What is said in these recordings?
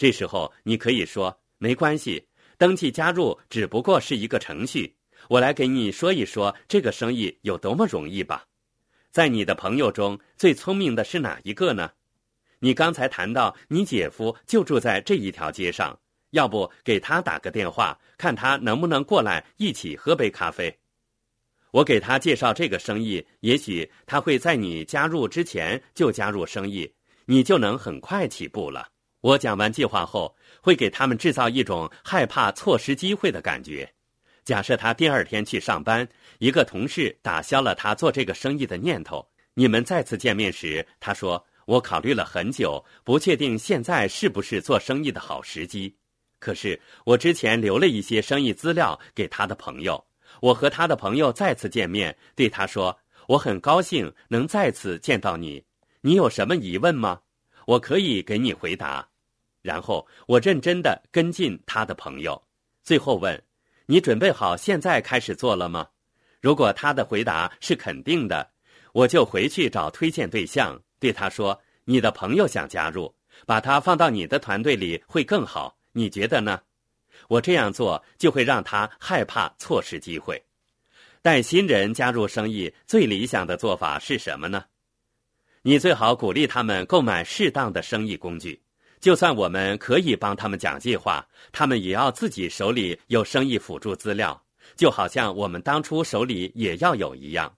这时候你可以说没关系，登记加入只不过是一个程序。我来给你说一说这个生意有多么容易吧。在你的朋友中最聪明的是哪一个呢？你刚才谈到你姐夫就住在这一条街上，要不给他打个电话，看他能不能过来一起喝杯咖啡。我给他介绍这个生意，也许他会在你加入之前就加入生意，你就能很快起步了。我讲完计划后，会给他们制造一种害怕错失机会的感觉。假设他第二天去上班，一个同事打消了他做这个生意的念头。你们再次见面时，他说：“我考虑了很久，不确定现在是不是做生意的好时机。可是我之前留了一些生意资料给他的朋友。我和他的朋友再次见面，对他说：‘我很高兴能再次见到你。你有什么疑问吗？我可以给你回答。’然后我认真的跟进他的朋友，最后问。”你准备好现在开始做了吗？如果他的回答是肯定的，我就回去找推荐对象，对他说：“你的朋友想加入，把他放到你的团队里会更好。你觉得呢？”我这样做就会让他害怕错失机会。带新人加入生意最理想的做法是什么呢？你最好鼓励他们购买适当的生意工具。就算我们可以帮他们讲计划，他们也要自己手里有生意辅助资料，就好像我们当初手里也要有一样。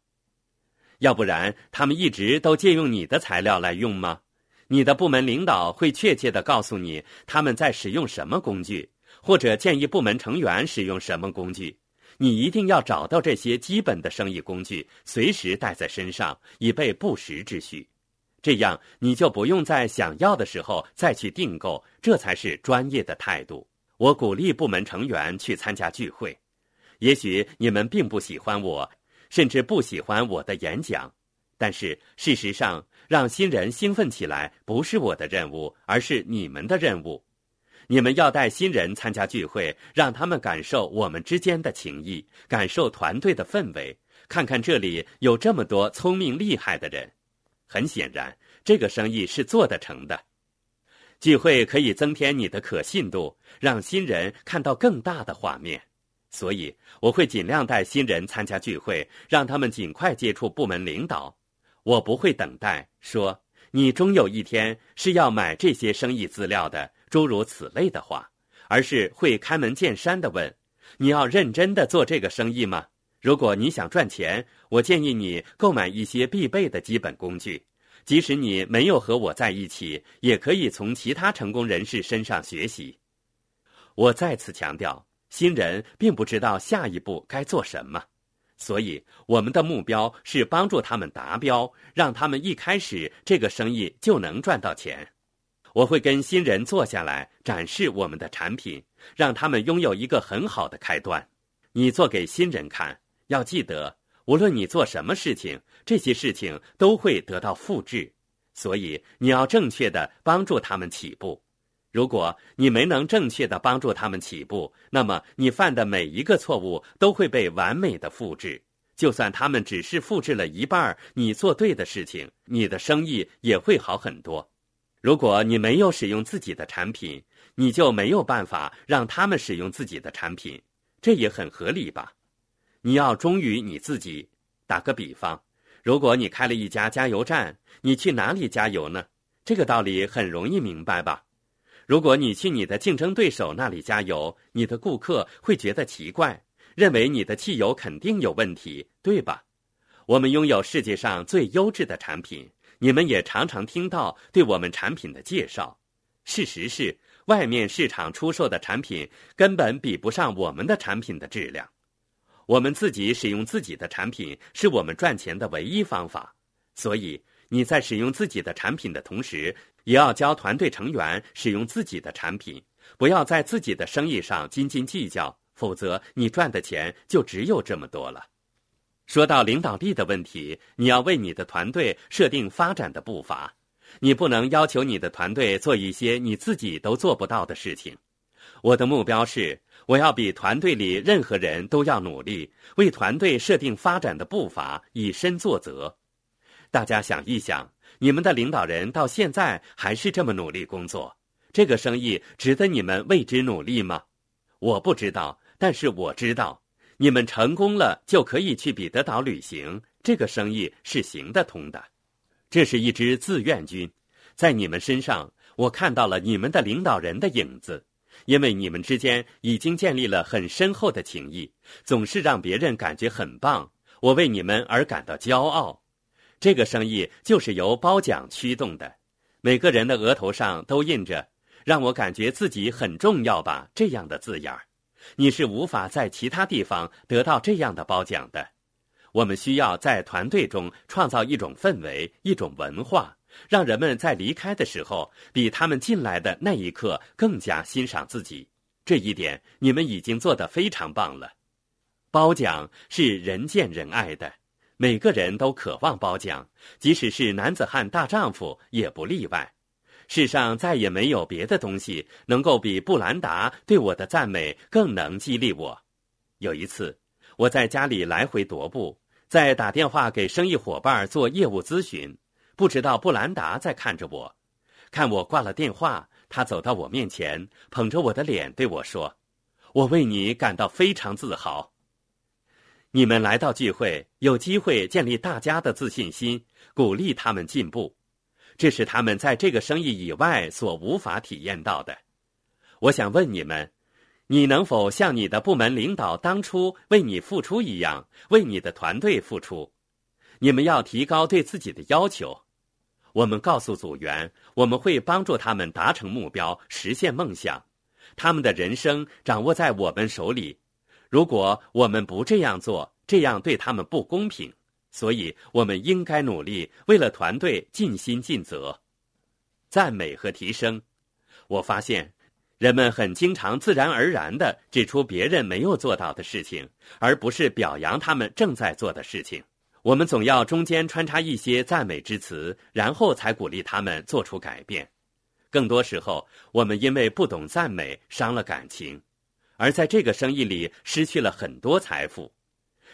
要不然，他们一直都借用你的材料来用吗？你的部门领导会确切的告诉你他们在使用什么工具，或者建议部门成员使用什么工具。你一定要找到这些基本的生意工具，随时带在身上，以备不时之需。这样你就不用在想要的时候再去订购，这才是专业的态度。我鼓励部门成员去参加聚会。也许你们并不喜欢我，甚至不喜欢我的演讲，但是事实上，让新人兴奋起来不是我的任务，而是你们的任务。你们要带新人参加聚会，让他们感受我们之间的情谊，感受团队的氛围，看看这里有这么多聪明厉害的人。很显然，这个生意是做得成的。聚会可以增添你的可信度，让新人看到更大的画面。所以，我会尽量带新人参加聚会，让他们尽快接触部门领导。我不会等待说“你终有一天是要买这些生意资料的”诸如此类的话，而是会开门见山的问：“你要认真的做这个生意吗？”如果你想赚钱，我建议你购买一些必备的基本工具。即使你没有和我在一起，也可以从其他成功人士身上学习。我再次强调，新人并不知道下一步该做什么，所以我们的目标是帮助他们达标，让他们一开始这个生意就能赚到钱。我会跟新人坐下来展示我们的产品，让他们拥有一个很好的开端。你做给新人看。要记得，无论你做什么事情，这些事情都会得到复制，所以你要正确的帮助他们起步。如果你没能正确的帮助他们起步，那么你犯的每一个错误都会被完美的复制。就算他们只是复制了一半你做对的事情，你的生意也会好很多。如果你没有使用自己的产品，你就没有办法让他们使用自己的产品，这也很合理吧？你要忠于你自己。打个比方，如果你开了一家加油站，你去哪里加油呢？这个道理很容易明白吧？如果你去你的竞争对手那里加油，你的顾客会觉得奇怪，认为你的汽油肯定有问题，对吧？我们拥有世界上最优质的产品，你们也常常听到对我们产品的介绍。事实是，外面市场出售的产品根本比不上我们的产品的质量。我们自己使用自己的产品是我们赚钱的唯一方法，所以你在使用自己的产品的同时，也要教团队成员使用自己的产品，不要在自己的生意上斤斤计较，否则你赚的钱就只有这么多了。说到领导力的问题，你要为你的团队设定发展的步伐，你不能要求你的团队做一些你自己都做不到的事情。我的目标是。我要比团队里任何人都要努力，为团队设定发展的步伐，以身作则。大家想一想，你们的领导人到现在还是这么努力工作，这个生意值得你们为之努力吗？我不知道，但是我知道，你们成功了就可以去彼得岛旅行。这个生意是行得通的。这是一支自愿军，在你们身上，我看到了你们的领导人的影子，因为你们之间已经建立了很深厚的情谊，总是让别人感觉很棒。我为你们而感到骄傲。这个生意就是由褒奖驱动的，每个人的额头上都印着。让我感觉自己很重要吧？这样的字眼儿，你是无法在其他地方得到这样的褒奖的。我们需要在团队中创造一种氛围、一种文化，让人们在离开的时候，比他们进来的那一刻更加欣赏自己。这一点你们已经做得非常棒了。褒奖是人见人爱的，每个人都渴望褒奖，即使是男子汉大丈夫也不例外。世上再也没有别的东西能够比布兰达对我的赞美更能激励我。有一次，我在家里来回踱步，在打电话给生意伙伴做业务咨询，不知道布兰达在看着我。看我挂了电话，他走到我面前，捧着我的脸对我说：“我为你感到非常自豪。你们来到聚会，有机会建立大家的自信心，鼓励他们进步。”这是他们在这个生意以外所无法体验到的。我想问你们：你能否像你的部门领导当初为你付出一样，为你的团队付出？你们要提高对自己的要求。我们告诉组员，我们会帮助他们达成目标，实现梦想。他们的人生掌握在我们手里。如果我们不这样做，这样对他们不公平。所以，我们应该努力，为了团队尽心尽责。赞美和提升，我发现，人们很经常自然而然地指出别人没有做到的事情，而不是表扬他们正在做的事情。我们总要中间穿插一些赞美之词，然后才鼓励他们做出改变。更多时候，我们因为不懂赞美，伤了感情，而在这个生意里失去了很多财富。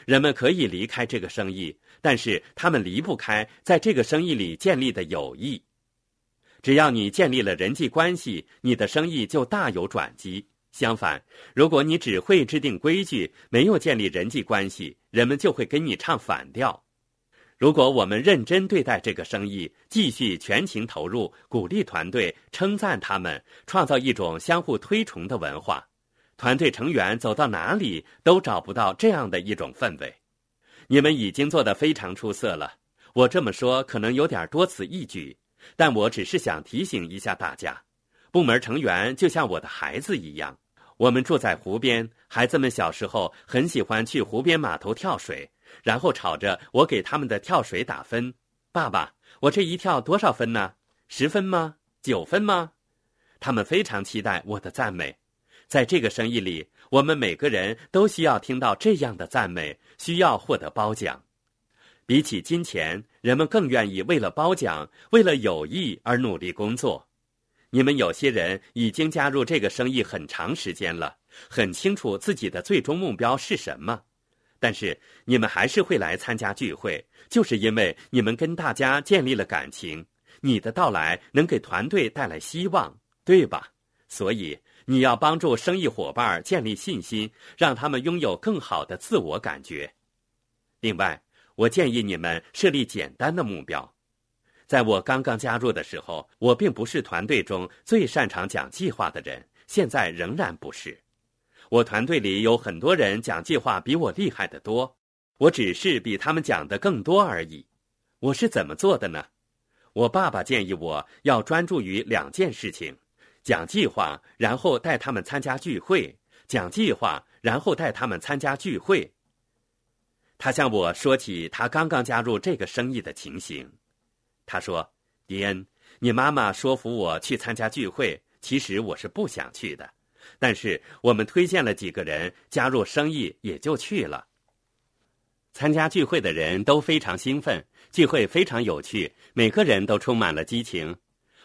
人们可以离开这个生意，但是他们离不开在这个生意里建立的友谊。只要你建立了人际关系，你的生意就大有转机。相反，如果你只会制定规矩，没有建立人际关系，人们就会跟你唱反调。如果我们认真对待这个生意，继续全情投入，鼓励团队，称赞他们，创造一种相互推崇的文化。团队成员走到哪里都找不到这样的一种氛围。你们已经做得非常出色了。我这么说可能有点多此一举，但我只是想提醒一下大家：部门成员就像我的孩子一样。我们住在湖边，孩子们小时候很喜欢去湖边码头跳水，然后吵着我给他们的跳水打分。爸爸，我这一跳多少分呢？十分吗？九分吗？他们非常期待我的赞美。在这个生意里，我们每个人都需要听到这样的赞美，需要获得褒奖。比起金钱，人们更愿意为了褒奖、为了友谊而努力工作。你们有些人已经加入这个生意很长时间了，很清楚自己的最终目标是什么，但是你们还是会来参加聚会，就是因为你们跟大家建立了感情。你的到来能给团队带来希望，对吧？所以。你要帮助生意伙伴建立信心，让他们拥有更好的自我感觉。另外，我建议你们设立简单的目标。在我刚刚加入的时候，我并不是团队中最擅长讲计划的人，现在仍然不是。我团队里有很多人讲计划比我厉害得多，我只是比他们讲的更多而已。我是怎么做的呢？我爸爸建议我要专注于两件事情。讲计划，然后带他们参加聚会；讲计划，然后带他们参加聚会。他向我说起他刚刚加入这个生意的情形。他说：“迪恩，你妈妈说服我去参加聚会，其实我是不想去的，但是我们推荐了几个人加入生意，也就去了。参加聚会的人都非常兴奋，聚会非常有趣，每个人都充满了激情。”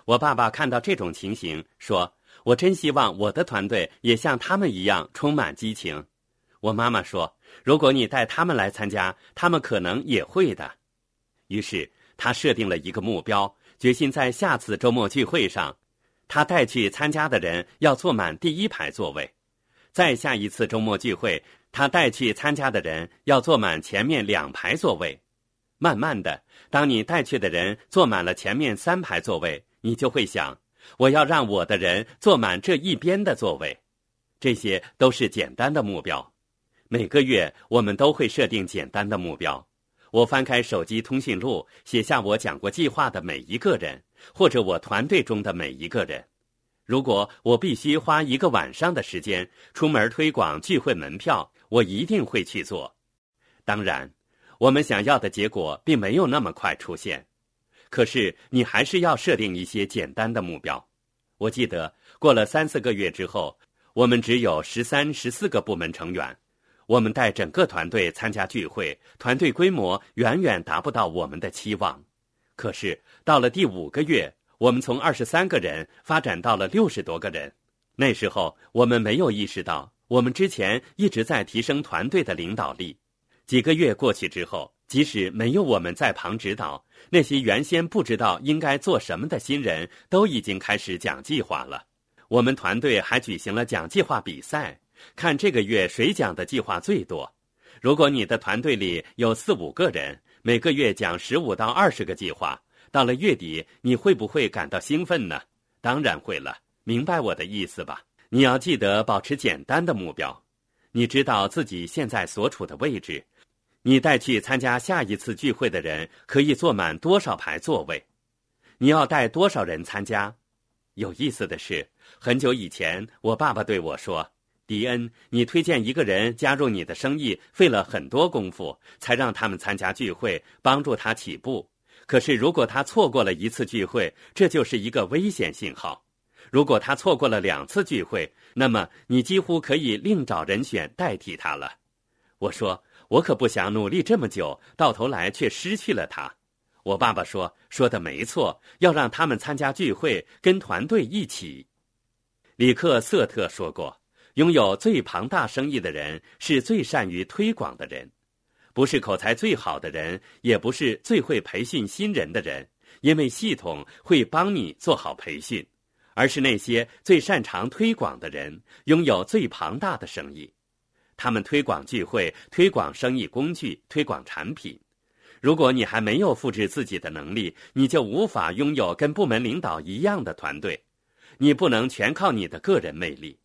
我爸爸看到这种情形，说：“我真希望我的团队也像他们一样充满激情。”我妈妈说：“如果你带他们来参加，他们可能也会的。”于是他设定了一个目标，决心在下次周末聚会上，他带去参加的人要坐满第一排座位。再下一次周末聚会，他带去参加的人要坐满前面两排座位。慢慢的，当你带去的人坐满了前面三排座位，你就会想：我要让我的人坐满这一边的座位。这些都是简单的目标。每个月我们都会设定简单的目标。我翻开手机通讯录，写下我讲过计划的每一个人，或者我团队中的每一个人。如果我必须花一个晚上的时间出门推广聚会门票，我一定会去做。当然，我们想要的结果并没有那么快出现，可是你还是要设定一些简单的目标。我记得过了三四个月之后，我们只有十三、十四个部门成员，我们带整个团队参加聚会，团队规模远远达不到我们的期望。可是到了第五个月。我们从二十三个人发展到了六十多个人，那时候我们没有意识到，我们之前一直在提升团队的领导力。几个月过去之后，即使没有我们在旁指导，那些原先不知道应该做什么的新人都已经开始讲计划了。我们团队还举行了讲计划比赛，看这个月谁讲的计划最多。如果你的团队里有四五个人，每个月讲十五到二十个计划。到了月底，你会不会感到兴奋呢？当然会了，明白我的意思吧？你要记得保持简单的目标。你知道自己现在所处的位置，你带去参加下一次聚会的人可以坐满多少排座位？你要带多少人参加？有意思的是，很久以前，我爸爸对我说：“迪恩，你推荐一个人加入你的生意，费了很多功夫，才让他们参加聚会，帮助他起步。”可是，如果他错过了一次聚会，这就是一个危险信号；如果他错过了两次聚会，那么你几乎可以另找人选代替他了。我说，我可不想努力这么久，到头来却失去了他。我爸爸说，说的没错，要让他们参加聚会，跟团队一起。里克·瑟特说过，拥有最庞大生意的人是最善于推广的人。不是口才最好的人，也不是最会培训新人的人，因为系统会帮你做好培训，而是那些最擅长推广的人，拥有最庞大的生意。他们推广聚会，推广生意工具，推广产品。如果你还没有复制自己的能力，你就无法拥有跟部门领导一样的团队。你不能全靠你的个人魅力。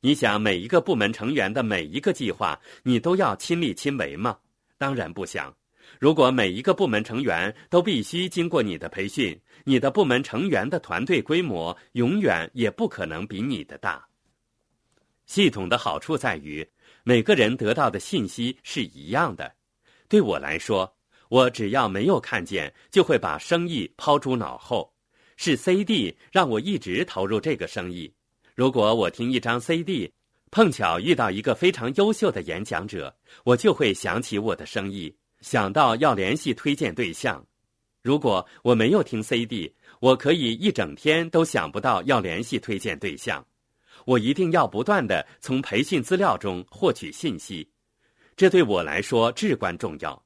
你想每一个部门成员的每一个计划，你都要亲力亲为吗？当然不想。如果每一个部门成员都必须经过你的培训，你的部门成员的团队规模永远也不可能比你的大。系统的好处在于，每个人得到的信息是一样的。对我来说，我只要没有看见，就会把生意抛诸脑后。是 CD 让我一直投入这个生意。如果我听一张 CD。碰巧遇到一个非常优秀的演讲者，我就会想起我的生意，想到要联系推荐对象。如果我没有听 CD，我可以一整天都想不到要联系推荐对象。我一定要不断的从培训资料中获取信息，这对我来说至关重要。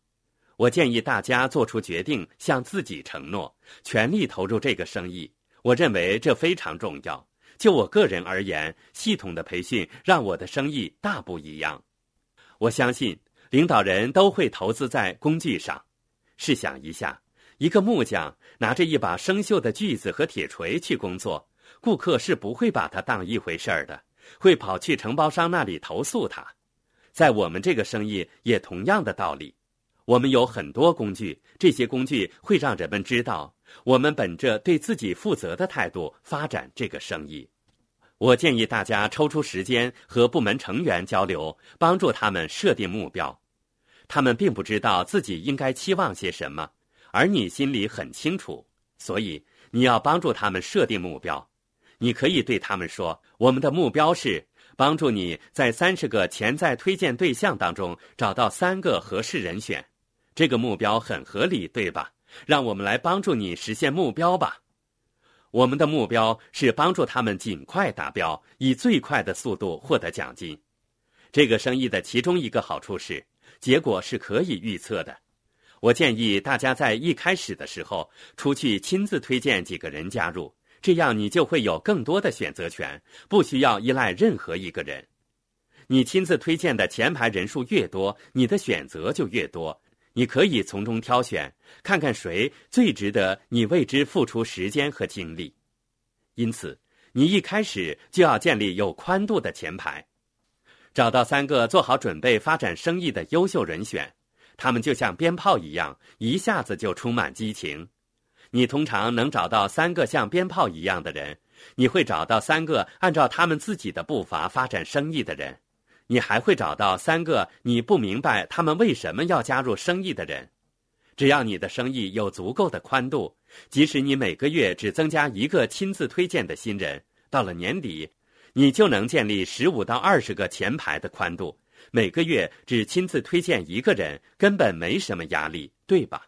我建议大家做出决定，向自己承诺，全力投入这个生意。我认为这非常重要。就我个人而言，系统的培训让我的生意大不一样。我相信领导人都会投资在工具上。试想一下，一个木匠拿着一把生锈的锯子和铁锤去工作，顾客是不会把它当一回事儿的，会跑去承包商那里投诉他。在我们这个生意也同样的道理。我们有很多工具，这些工具会让人们知道我们本着对自己负责的态度发展这个生意。我建议大家抽出时间和部门成员交流，帮助他们设定目标。他们并不知道自己应该期望些什么，而你心里很清楚，所以你要帮助他们设定目标。你可以对他们说：“我们的目标是帮助你在三十个潜在推荐对象当中找到三个合适人选。”这个目标很合理，对吧？让我们来帮助你实现目标吧。我们的目标是帮助他们尽快达标，以最快的速度获得奖金。这个生意的其中一个好处是，结果是可以预测的。我建议大家在一开始的时候出去亲自推荐几个人加入，这样你就会有更多的选择权，不需要依赖任何一个人。你亲自推荐的前排人数越多，你的选择就越多。你可以从中挑选，看看谁最值得你为之付出时间和精力。因此，你一开始就要建立有宽度的前排，找到三个做好准备发展生意的优秀人选，他们就像鞭炮一样，一下子就充满激情。你通常能找到三个像鞭炮一样的人，你会找到三个按照他们自己的步伐发展生意的人。你还会找到三个你不明白他们为什么要加入生意的人。只要你的生意有足够的宽度，即使你每个月只增加一个亲自推荐的新人，到了年底，你就能建立十五到二十个前排的宽度。每个月只亲自推荐一个人，根本没什么压力，对吧？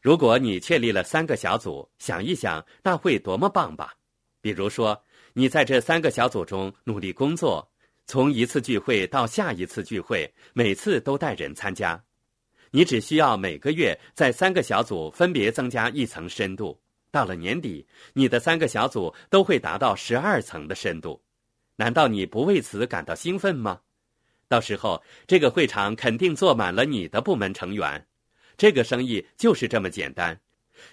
如果你确立了三个小组，想一想，那会多么棒吧？比如说，你在这三个小组中努力工作。从一次聚会到下一次聚会，每次都带人参加。你只需要每个月在三个小组分别增加一层深度。到了年底，你的三个小组都会达到十二层的深度。难道你不为此感到兴奋吗？到时候，这个会场肯定坐满了你的部门成员。这个生意就是这么简单，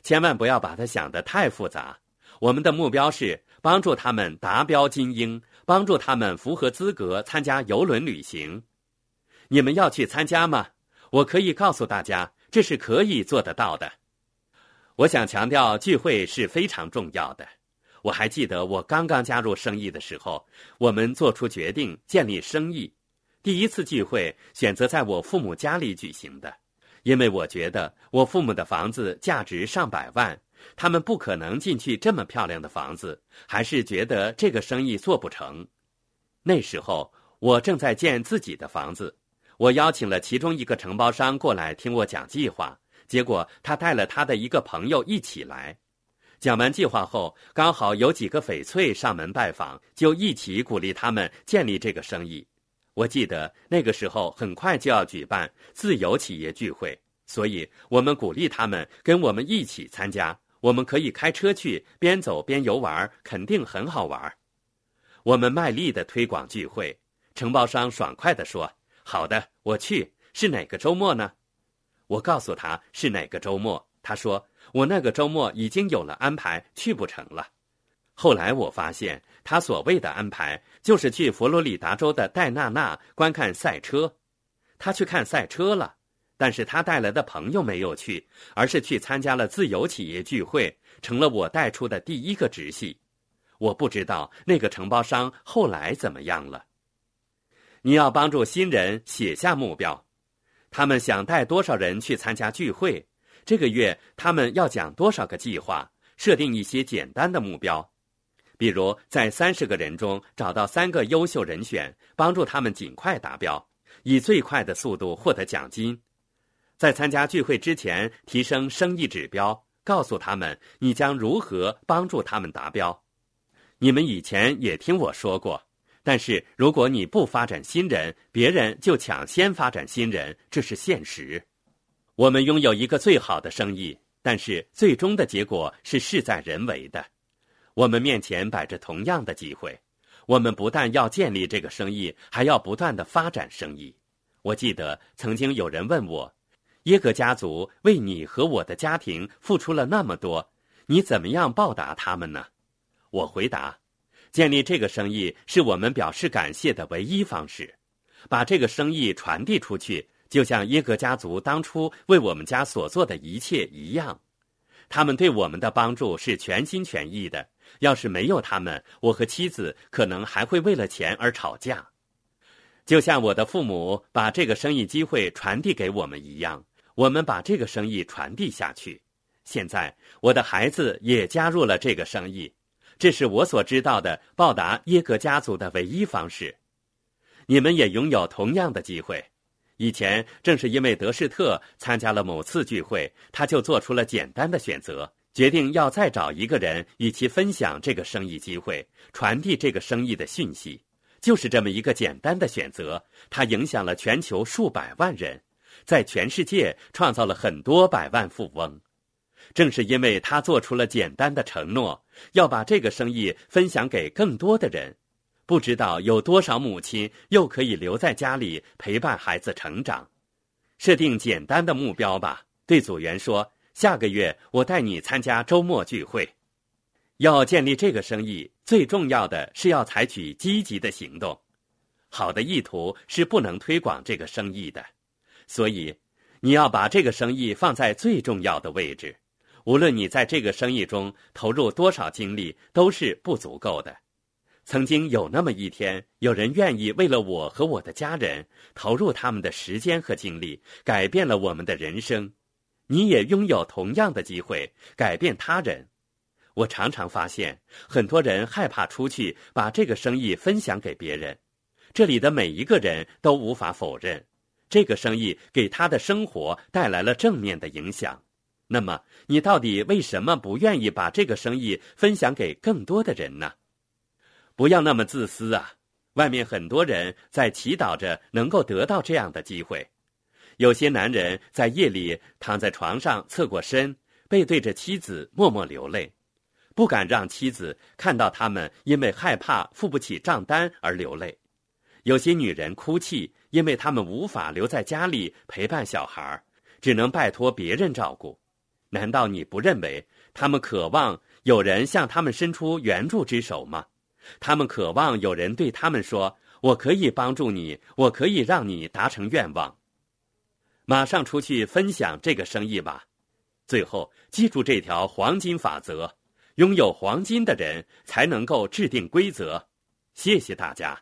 千万不要把它想得太复杂。我们的目标是帮助他们达标精英。帮助他们符合资格参加游轮旅行，你们要去参加吗？我可以告诉大家，这是可以做得到的。我想强调，聚会是非常重要的。我还记得我刚刚加入生意的时候，我们做出决定建立生意。第一次聚会选择在我父母家里举行的，因为我觉得我父母的房子价值上百万。他们不可能进去这么漂亮的房子，还是觉得这个生意做不成。那时候我正在建自己的房子，我邀请了其中一个承包商过来听我讲计划，结果他带了他的一个朋友一起来。讲完计划后，刚好有几个翡翠上门拜访，就一起鼓励他们建立这个生意。我记得那个时候很快就要举办自由企业聚会，所以我们鼓励他们跟我们一起参加。我们可以开车去，边走边游玩，肯定很好玩。我们卖力的推广聚会，承包商爽快的说：“好的，我去。是哪个周末呢？”我告诉他是哪个周末，他说：“我那个周末已经有了安排，去不成了。”后来我发现，他所谓的安排就是去佛罗里达州的戴纳纳观看赛车，他去看赛车了。但是他带来的朋友没有去，而是去参加了自由企业聚会，成了我带出的第一个直系。我不知道那个承包商后来怎么样了。你要帮助新人写下目标，他们想带多少人去参加聚会？这个月他们要讲多少个计划？设定一些简单的目标，比如在三十个人中找到三个优秀人选，帮助他们尽快达标，以最快的速度获得奖金。在参加聚会之前，提升生意指标，告诉他们你将如何帮助他们达标。你们以前也听我说过，但是如果你不发展新人，别人就抢先发展新人，这是现实。我们拥有一个最好的生意，但是最终的结果是事在人为的。我们面前摆着同样的机会，我们不但要建立这个生意，还要不断的发展生意。我记得曾经有人问我。耶格家族为你和我的家庭付出了那么多，你怎么样报答他们呢？我回答：建立这个生意是我们表示感谢的唯一方式。把这个生意传递出去，就像耶格家族当初为我们家所做的一切一样。他们对我们的帮助是全心全意的。要是没有他们，我和妻子可能还会为了钱而吵架。就像我的父母把这个生意机会传递给我们一样。我们把这个生意传递下去。现在，我的孩子也加入了这个生意。这是我所知道的报答耶格家族的唯一方式。你们也拥有同样的机会。以前正是因为德士特参加了某次聚会，他就做出了简单的选择，决定要再找一个人与其分享这个生意机会，传递这个生意的讯息。就是这么一个简单的选择，它影响了全球数百万人。在全世界创造了很多百万富翁，正是因为他做出了简单的承诺，要把这个生意分享给更多的人。不知道有多少母亲又可以留在家里陪伴孩子成长。设定简单的目标吧。对组员说：“下个月我带你参加周末聚会。”要建立这个生意，最重要的是要采取积极的行动。好的意图是不能推广这个生意的，所以你要把这个生意放在最重要的位置。无论你在这个生意中投入多少精力，都是不足够的。曾经有那么一天，有人愿意为了我和我的家人投入他们的时间和精力，改变了我们的人生。你也拥有同样的机会改变他人。我常常发现，很多人害怕出去把这个生意分享给别人。这里的每一个人都无法否认，这个生意给他的生活带来了正面的影响。那么，你到底为什么不愿意把这个生意分享给更多的人呢？不要那么自私啊！外面很多人在祈祷着能够得到这样的机会。有些男人在夜里躺在床上侧过身，背对着妻子默默流泪，不敢让妻子看到他们因为害怕付不起账单而流泪。有些女人哭泣，因为他们无法留在家里陪伴小孩，只能拜托别人照顾。难道你不认为他们渴望有人向他们伸出援助之手吗？他们渴望有人对他们说：“我可以帮助你，我可以让你达成愿望。”马上出去分享这个生意吧。最后，记住这条黄金法则：拥有黄金的人才能够制定规则。谢谢大家。